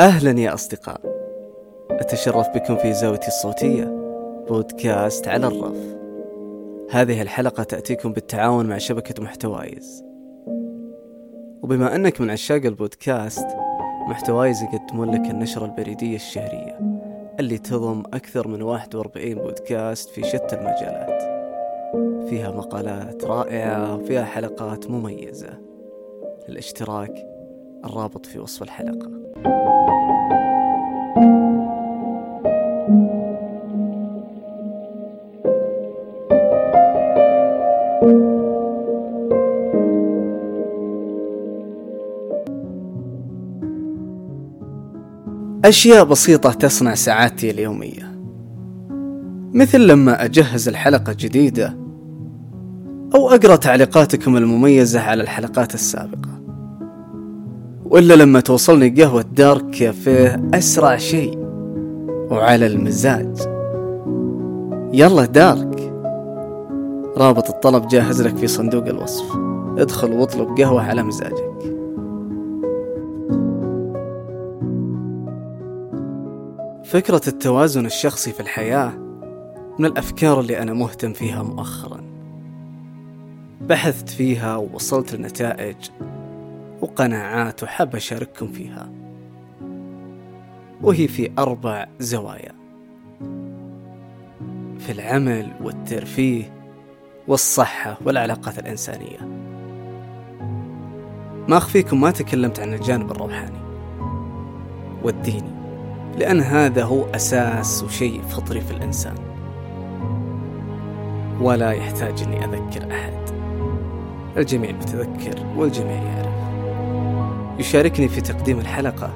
أهلا يا أصدقاء. أتشرف بكم في زاويتي الصوتية بودكاست على الرف. هذه الحلقة تأتيكم بالتعاون مع شبكة محتوايز. وبما أنك من عشاق البودكاست محتوايز يقدمون لك النشرة البريدية الشهرية اللي تضم أكثر من 41 بودكاست في شتى المجالات. فيها مقالات رائعة وفيها حلقات مميزة. للاشتراك الرابط في وصف الحلقة. أشياء بسيطة تصنع سعادتي اليومية. مثل لما أجهز الحلقة الجديدة أو أقرأ تعليقاتكم المميزة على الحلقات السابقة. وإلا لما توصلني قهوة دارك كافيه أسرع شيء وعلى المزاج. يلا دارك. رابط الطلب جاهز لك في صندوق الوصف. ادخل واطلب قهوة على مزاجك. فكرة التوازن الشخصي في الحياة من الأفكار اللي أنا مهتم فيها مؤخرا. بحثت فيها ووصلت لنتائج وقناعات وحاب أشارككم فيها. وهي في أربع زوايا. في العمل والترفيه والصحة والعلاقات الإنسانية. ما أخفيكم ما تكلمت عن الجانب الروحاني والديني لأن هذا هو أساس وشيء فطري في الإنسان. ولا يحتاج أني أذكر أحد. الجميع متذكر والجميع يعرف. يشاركني في تقديم الحلقة.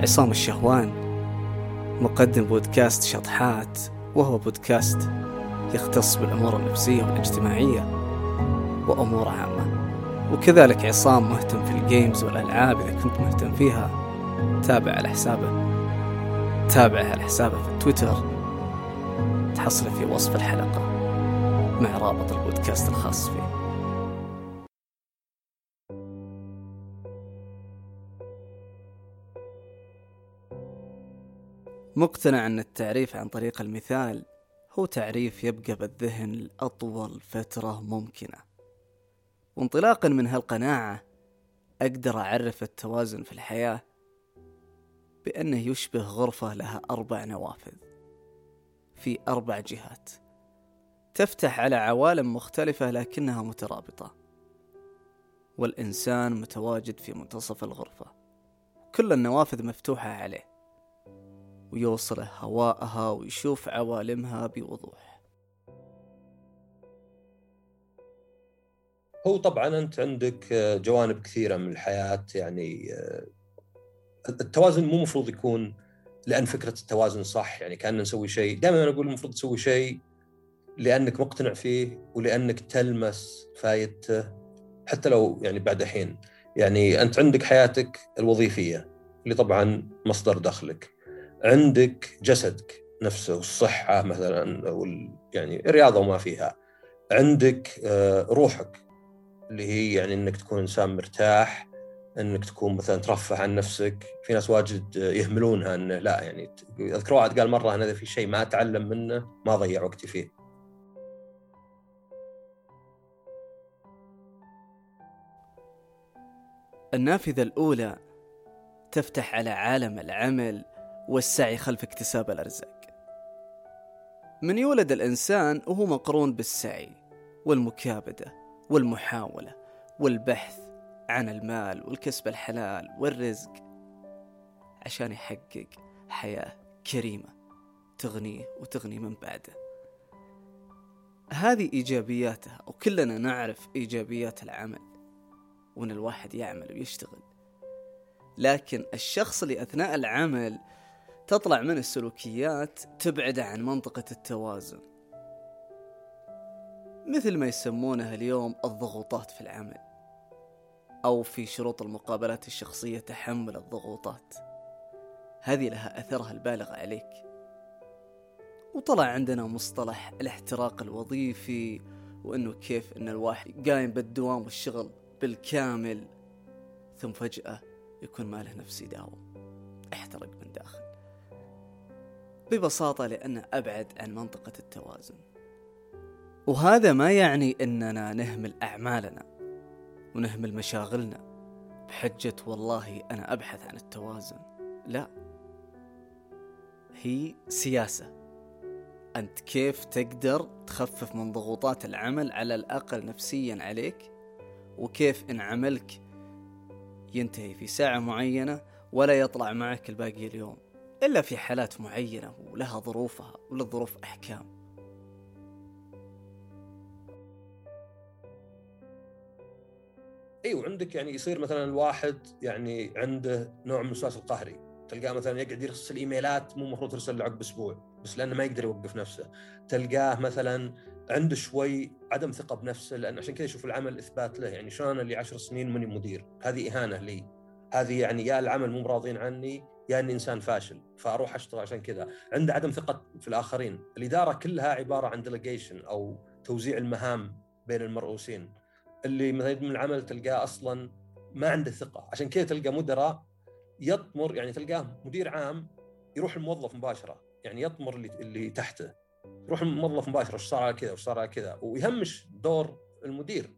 عصام الشهوان مقدم بودكاست شطحات وهو بودكاست يختص بالأمور النفسية والاجتماعية وأمور عامة. وكذلك عصام مهتم في الجيمز والألعاب إذا كنت مهتم فيها تابع على حسابه. تابعه على حسابه في تويتر. تحصله في وصف الحلقة مع رابط البودكاست الخاص فيه. مقتنع أن التعريف عن طريق المثال هو تعريف يبقى بالذهن لأطول فترة ممكنة. وانطلاقا من هالقناعة أقدر أعرف التوازن في الحياة بأنه يشبه غرفة لها أربع نوافذ في أربع جهات. تفتح على عوالم مختلفة لكنها مترابطة. والإنسان متواجد في منتصف الغرفة. كل النوافذ مفتوحة عليه. ويوصله هواءها ويشوف عوالمها بوضوح. هو طبعا أنت عندك جوانب كثيرة من الحياة يعني التوازن مو مفروض يكون لأن فكرة التوازن صح. يعني كان نسوي شيء دائما أنا أقول المفروض تسوي شيء لأنك مقتنع فيه ولأنك تلمس فايدته حتى لو يعني بعد حين. يعني أنت عندك حياتك الوظيفية اللي طبعا مصدر دخلك. عندك جسدك نفسه والصحه مثلا وال يعني الرياضة وما فيها. عندك روحك اللي هي يعني إنك تكون إنسان مرتاح إنك تكون مثلا ترفه عن نفسك. في ناس واجد يهملونها إنه لا يعني أذكر واحد قال مرة أنا اذا في شيء ما أتعلم منه ما اضيع وقتي فيه. النافذة الأولى تفتح على عالم العمل والسعي خلف اكتساب الأرزاق. من يولد الإنسان وهو مقرون بالسعي والمكابدة والمحاولة والبحث عن المال والكسب الحلال والرزق عشان يحقق حياة كريمة تغنيه وتغني من بعده. هذه إيجابياتها وكلنا نعرف إيجابيات العمل وأن الواحد يعمل ويشتغل. لكن الشخص اللي أثناء العمل تطلع من السلوكيات تبعده عن منطقة التوازن. مثل ما يسمونها اليوم الضغوطات في العمل أو في شروط المقابلات الشخصية تحمل الضغوطات. هذه لها أثرها البالغ عليك. وطلع عندنا مصطلح الاحتراق الوظيفي وأنه كيف أن الواحد قايم بالدوام والشغل بالكامل ثم فجأة يكون ما له نفس يداوم. احترق من داخل. ببساطة لأنه أبعد عن منطقة التوازن. وهذا ما يعني أننا نهمل أعمالنا ونهمل مشاغلنا بحجة والله أنا أبحث عن التوازن. لا هي سياسة. أنت كيف تقدر تخفف من ضغوطات العمل على الأقل نفسيا عليك؟ وكيف إن عملك ينتهي في ساعة معينة ولا يطلع معك الباقي اليوم؟ إلا في حالات معينة ولها ظروفها وللظروف أحكام. إيوه عندك يعني يصير مثلا الواحد يعني عنده نوع من الوسواس القهري. تلقاه مثلا يقعد يرسل إيميلات مو المفروض ترسل عقب أسبوع بس لأنه ما يقدر يوقف نفسه. تلقاه مثلا عنده شوي عدم ثقة بنفسه لأن عشان كذا يشوف العمل إثبات له. يعني شلون اللي عشر سنين ماني مدير؟ هذه إهانة لي. هذه يعني يا العمل مو راضين عني يا إني إنسان فاشل فأروح أشتغل عشان كذا. عنده عدم ثقة في الآخرين. الإدارة كلها عبارة عن ديليجيشن أو توزيع المهام بين المرؤوسين. اللي مثلا من العمل تلقاه أصلا ما عنده ثقة. عشان كذا تلقى مدراء يطمر يعني تلقاه مدير عام يروح الموظف مباشرة. يعني يطمر اللي اللي تحته. يروح الموظف مباشرة وش صار على كذا؟ وش صار على كذا؟ ويهمش دور المدير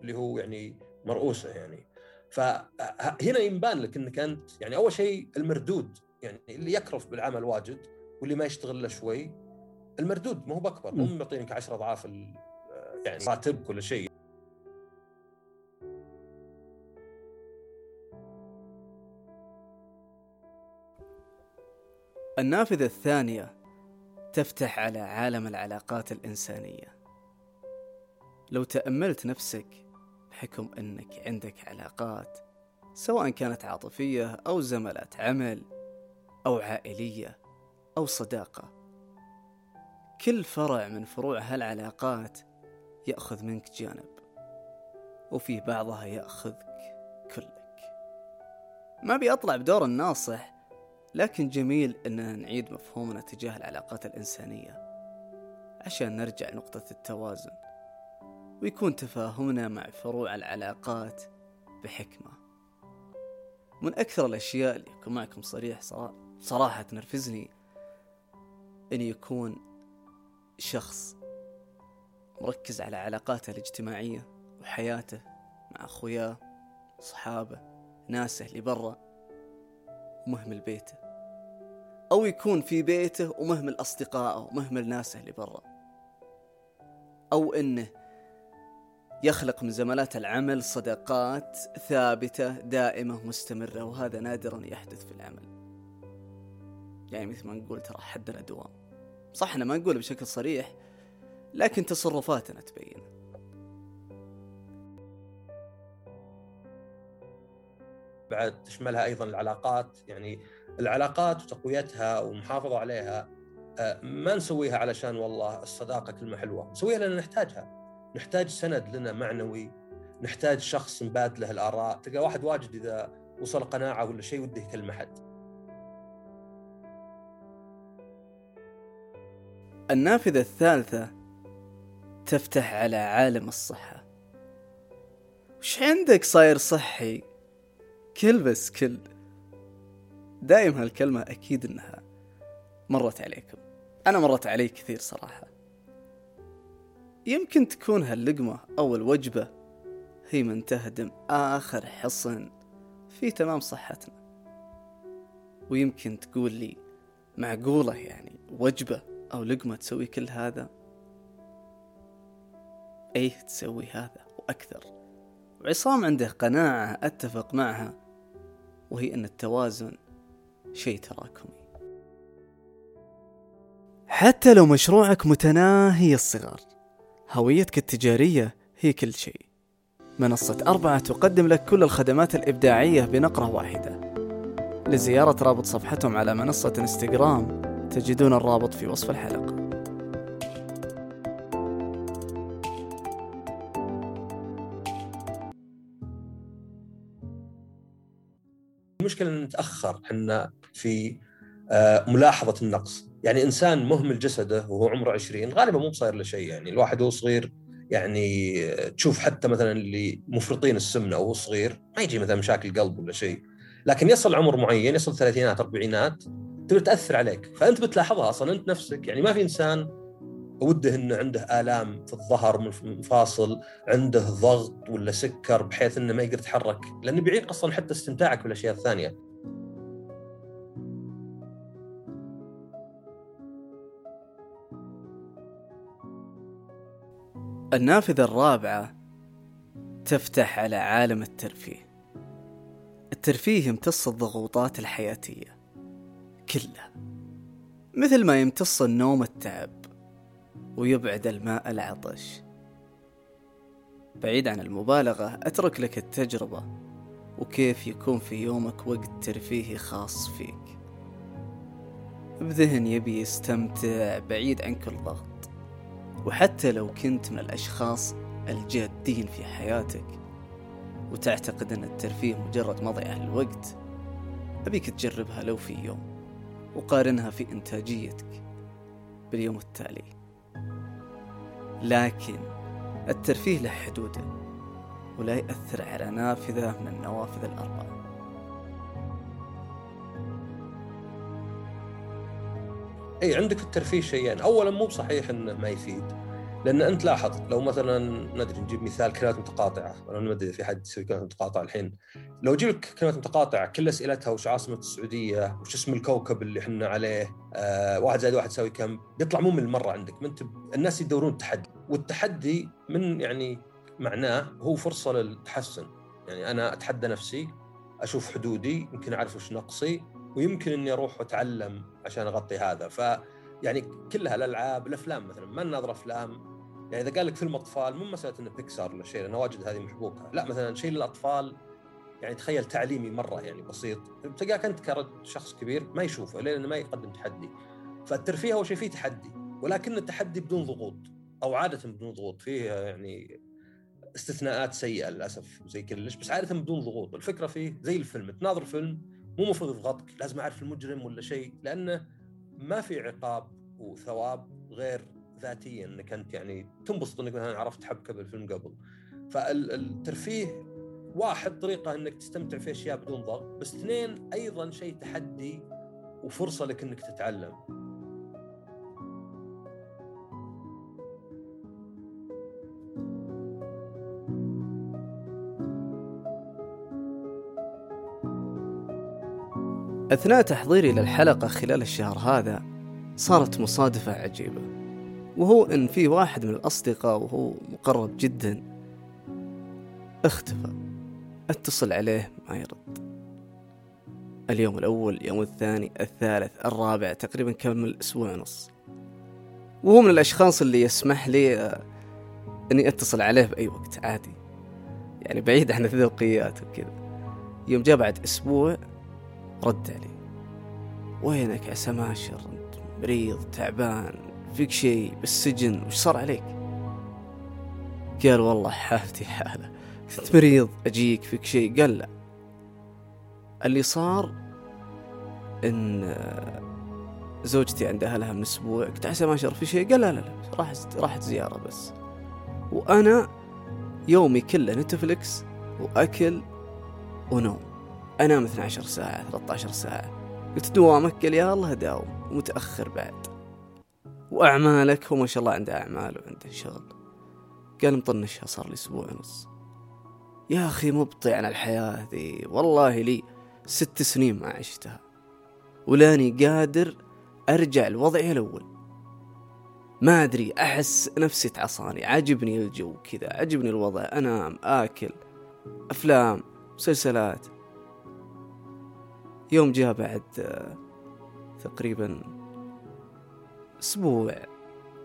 اللي هو يعني مرؤوسه يعني. فهنا ينبان لك إنك أنت يعني أول شيء المردود يعني اللي يكرف بالعمل واجد واللي ما يشتغل له شوي المردود ما هو بأكبر مو معطينك 10 أضعاف يعني راتب كل شيء. النافذة الثانية تفتح على عالم العلاقات الإنسانية. لو تأملت نفسك بحكم أنك عندك علاقات سواء كانت عاطفية أو زملاء عمل أو عائلية أو صداقة. كل فرع من فروع هالعلاقات يأخذ منك جانب وفي بعضها يأخذك كلك. ما أبي أطلع بدور الناصح لكن جميل أننا نعيد مفهومنا تجاه العلاقات الإنسانية. عشان نرجع لنقطة التوازن. ويكون تفاهمنا مع فروع العلاقات بحكمة. من أكثر الأشياء اللي أكون معكم صريح صراحة تنرفزني أن يكون شخص مركز على علاقاته الاجتماعية وحياته مع أخوياه صحابه ناسه اللي برا ومهمل بيته أو يكون في بيته ومهمل أصدقائه ومهمل ناسه اللي برا. أو إنه يخلق من زملات العمل صداقات ثابتة دائمة مستمرة وهذا نادرا يحدث في العمل. يعني مثل ما نقول ترى حدنا دوام صح إحنا ما نقول بشكل صريح لكن تصرفاتنا تبين. بعد تشملها أيضا العلاقات يعني العلاقات وتقويتها والمحافظه عليها آه، ما نسويها علشان والله الصداقة كلمة حلوة. نسويها لأن نحتاجها. نحتاج سند لنا معنوي نحتاج شخص نبادله الآراء. تلقى واحد واجد إذا وصل قناعة ولا شيء وده يكلم أحد. النافذة الثالثة تفتح على عالم الصحة. وش عندك صاير صحي؟ كل بس كل. دايم هالكلمة أكيد إنها مرت عليكم. أنا مرت علي كثير صراحة. يمكن تكون هاللقمة أو الوجبة هي من تهدم آخر حصن في تمام صحتنا. ويمكن تقول لي معقولة يعني وجبة أو لقمة تسوي كل هذا؟ أيه تسوي هذا وأكثر. وعصام عنده قناعة أتفق معها وهي أن التوازن شيء تراكمي. حتى لو مشروعك متناهي الصغر هويتك التجارية هي كل شيء. منصة أربعة تقدم لك كل الخدمات الإبداعية بنقرة واحدة. لزيارة رابط صفحتهم على منصة إنستغرام تجدون الرابط في وصف الحلقة. المشكلة إن نتأخر إحنا في آه، ملاحظة النقص. يعني إنسان مهمل جسده وهو عمره 20 غالبا مو صاير له شيء يعني الواحد وهو صغير يعني تشوف حتى مثلا اللي مفرطين السمنة وهو صغير ما يجي مثلا مشاكل قلب ولا شيء. لكن يصل عمر معين يصل ثلاثينات أربعينات تبدا تأثر عليك. فأنت بتلاحظها أصلا أنت نفسك يعني ما في إنسان وده إنه عنده آلام في الظهر مفاصل عنده ضغط ولا سكر بحيث إنه ما يقدر يتحرك لأنه بيعيق أصلا حتى استمتاعك بالأشياء الثانية. النافذة الرابعة تفتح على عالم الترفيه. الترفيه يمتص الضغوطات الحياتية كلها مثل ما يمتص النوم التعب ويبعد الماء العطش. بعيد عن المبالغة أترك لك التجربة وكيف يكون في يومك وقت ترفيهي خاص فيك. بذهن يبي يستمتع بعيد عن كل ضغط. وحتى لو كنت من الأشخاص الجادين في حياتك وتعتقد أن الترفيه مجرد مضيعة للوقت أبيك تجربها لو في يوم وقارنها في إنتاجيتك باليوم التالي. لكن الترفيه له حدوده ولا يأثر على نافذة من النوافذ الأربعة. اي عندك في الترفيه شيئين، اولا مو بصحيح إنه ما يفيد. لأن أنت لاحظ لو مثلا ندري نجيب مثال كلمات متقاطعة. أنا ما أدري في حد يسوي كلمات متقاطعة الحين. لو أجيب لك كلمات متقاطعة كل أسئلتها وش عاصمة السعودية وش اسم الكوكب اللي إحنا عليه آه واحد زائد واحد يساوي كم بيطلع مو من المرة عندك. ما أنت الناس يدورون التحدي. والتحدي من يعني معناه هو فرصة للتحسن. يعني أنا أتحدى نفسي أشوف حدودي يمكن أعرف وش نقصي. ويمكن إني أروح واتعلم عشان أغطي هذا. ف يعني كلها الألعاب الأفلام مثلا ما نناظر أفلام. يعني إذا قال لك فيلم أطفال مو مسألة انه بيكسار ولا شيء لأنه واجد هذه محبوكه لا مثلا شيء للأطفال يعني تخيل تعليمي مرة يعني بسيط. تلقاك انت كرد شخص كبير ما يشوفه لأنه ما يقدم تحدي. فالترفيه أول شيء فيه تحدي ولكن التحدي بدون ضغوط أو عادة بدون ضغوط. فيه يعني استثناءات سيئة للأسف زي كلش بس عادة بدون ضغوط. الفكرة فيه زي الفيلم تناظر فيلم مو المفروض يضغطك لازم أعرف المجرم ولا شيء لأنه ما في عقاب وثواب غير ذاتيا إنك أنت يعني تنبسط إنك مثلا عرفت حبكة بالفيلم قبل. فالترفيه واحد طريقة إنك تستمتع في أشياء بدون ضغط بس اثنين أيضا شيء تحدي وفرصة لك إنك تتعلم. أثناء تحضيري للحلقة خلال الشهر هذا صارت مصادفة عجيبة. وهو إن في واحد من الأصدقاء وهو مقرب جدا اختفى. أتصل عليه ما يرد. اليوم الأول اليوم الثاني الثالث الرابع تقريبا كمل أسبوع ونص. وهو من الأشخاص اللي يسمح لي آه، أني أتصل عليه بأي وقت عادي. يعني بعيد عن الذوقيات وكذا. يوم جاء بعد أسبوع رد علي. وينك يا سماشر؟ أنت مريض تعبان فيك شيء بالسجن وش صار عليك؟ قال والله حالتي حالة كنت مريض أجيك فيك شيء. قال لا. اللي صار إن زوجتي عند أهلها من أسبوع قلت عسى ما شر في شيء؟ قال لا لا لا راحت راحت زيارة بس. وأنا يومي كله نتفلكس وأكل ونوم. انام 12 ساعة 13 ساعة. قلت دوامك قال يا الله داوم ومتأخر بعد. وأعمالك هو ما شاء الله عنده أعمال وعنده شغل. قال مطنشها صار لي أسبوع ونص. يا أخي مبطي عن الحياة ذي. والله لي ست سنين ما عشتها. ولاني قادر أرجع لوضعي الأول. ما أدري أحس نفسي تعصاني. عجبني الجو كذا عجبني الوضع. أنام آكل أفلام مسلسلات. يوم جاء بعد آه، تقريبا أسبوع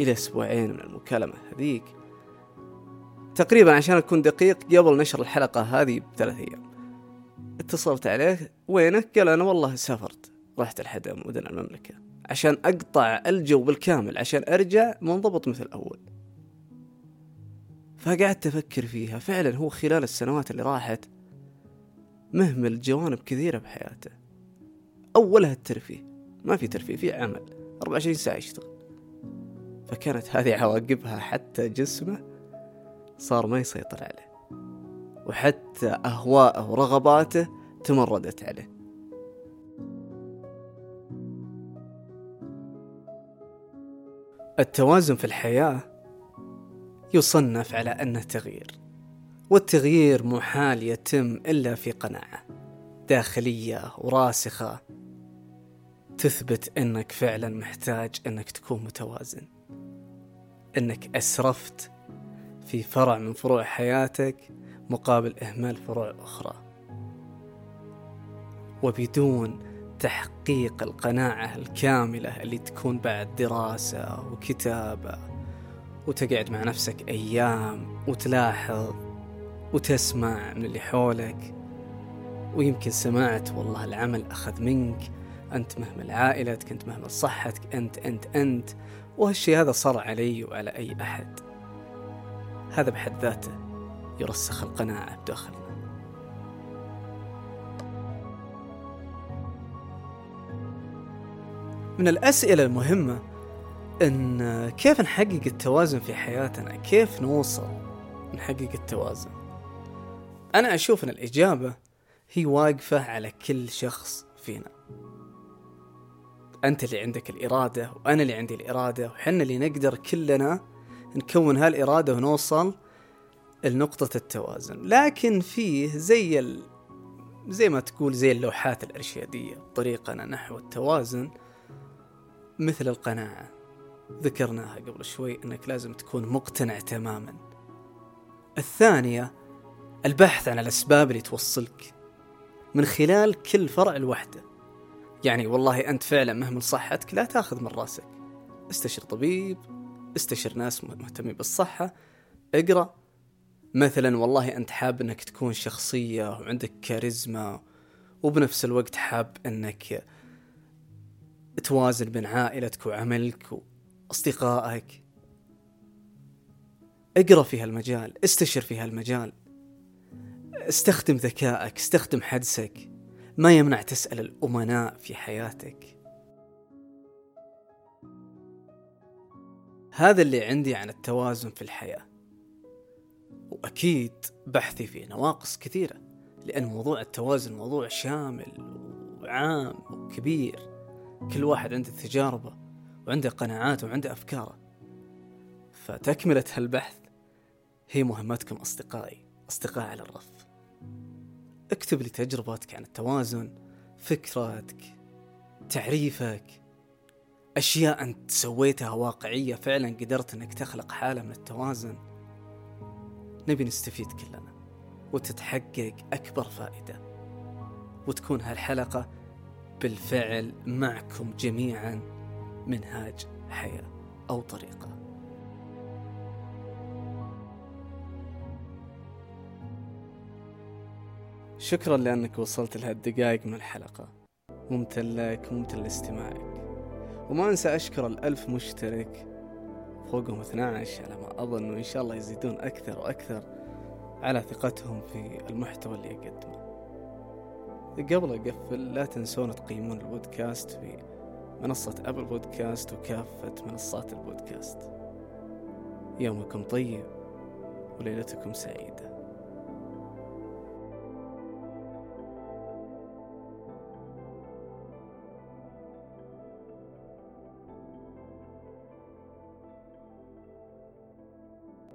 إلى أسبوعين من المكالمة هذيك. تقريبا عشان أكون دقيق قبل نشر الحلقة هذه بثلاث أيام. اتصلت عليه وينك؟ قال أنا والله سافرت. رحت لحد مدن المملكة عشان أقطع الجو بالكامل عشان أرجع منضبط مثل أول فقعدت أفكر فيها. فعلا هو خلال السنوات اللي راحت مهمل جوانب كثيرة بحياته. أولها الترفيه. ما في ترفيه في عمل. 24 ساعة يشتغل. فكانت هذه عواقبها حتى جسمه صار ما يسيطر عليه. وحتى أهواءه ورغباته تمردت عليه. التوازن في الحياة يصنف على أنه تغيير والتغيير محال يتم إلا في قناعة داخلية وراسخة. تثبت أنك فعلا محتاج أنك تكون متوازن. أنك أسرفت في فرع من فروع حياتك مقابل إهمال فروع أخرى. وبدون تحقيق القناعة الكاملة اللي تكون بعد دراسة وكتابة وتقعد مع نفسك أيام وتلاحظ وتسمع من اللي حولك. ويمكن سمعت والله العمل أخذ منك أنت مهمل عائلتك أنت مهمل صحتك أنت أنت أنت. وهالشي هذا صار علي وعلى أي أحد. هذا بحد ذاته يرسخ القناعة بداخلنا. من الأسئلة المهمة إن كيف نحقق التوازن في حياتنا؟ كيف نوصل نحقق التوازن؟ أنا أشوف أن الإجابة هي واقفة على كل شخص فينا. أنت اللي عندك الإرادة وأنا اللي عندي الإرادة وحنا اللي نقدر كلنا نكون هالإرادة ونوصل لنقطة التوازن. لكن فيه زي ال... زي ما تقول زي اللوحات الإرشادية طريقنا نحو التوازن مثل القناعة. ذكرناها قبل شوي أنك لازم تكون مقتنع تماما. الثانية البحث عن الأسباب اللي توصلك من خلال كل فرع لوحده. يعني والله أنت فعلا مهمل صحتك لا تأخذ من رأسك. استشر طبيب استشر ناس مهتمين بالصحة اقرأ. مثلا والله أنت حاب أنك تكون شخصية وعندك كاريزما وبنفس الوقت حاب أنك توازن بين عائلتك وعملك وأصدقائك. اقرأ في هالمجال استشر في هالمجال. استخدم ذكائك استخدم حدسك. ما يمنع تسأل الأمناء في حياتك. هذا اللي عندي عن التوازن في الحياة. وأكيد بحثي فيه نواقص كثيرة لأن موضوع التوازن موضوع شامل وعام وكبير. كل واحد عنده تجاربه وعنده قناعاته وعنده أفكاره. فتكملة هالبحث هي مهمتكم أصدقائي أصدقاء على الرف. اكتب لي تجربتك عن التوازن فكرتك تعريفك أشياء أنت سويتها واقعية فعلا قدرت أنك تخلق حالة من التوازن. نبي نستفيد كلنا وتتحقق أكبر فائدة وتكون هالحلقة بالفعل معكم جميعا منهاج حياة أو طريقة. شكرا لأنك وصلت لهالدقائق من الحلقة. ممتن لك ممتن لاستماعك. وما أنسى أشكر الألف مشترك فوقهم 12 على ما أظن وإن شاء الله يزيدون أكثر وأكثر على ثقتهم في المحتوى اللي أقدمه قبل أقفل لا تنسون تقيمون البودكاست في منصة أبل بودكاست وكافة منصات البودكاست. يومكم طيب وليلتكم سعيدة.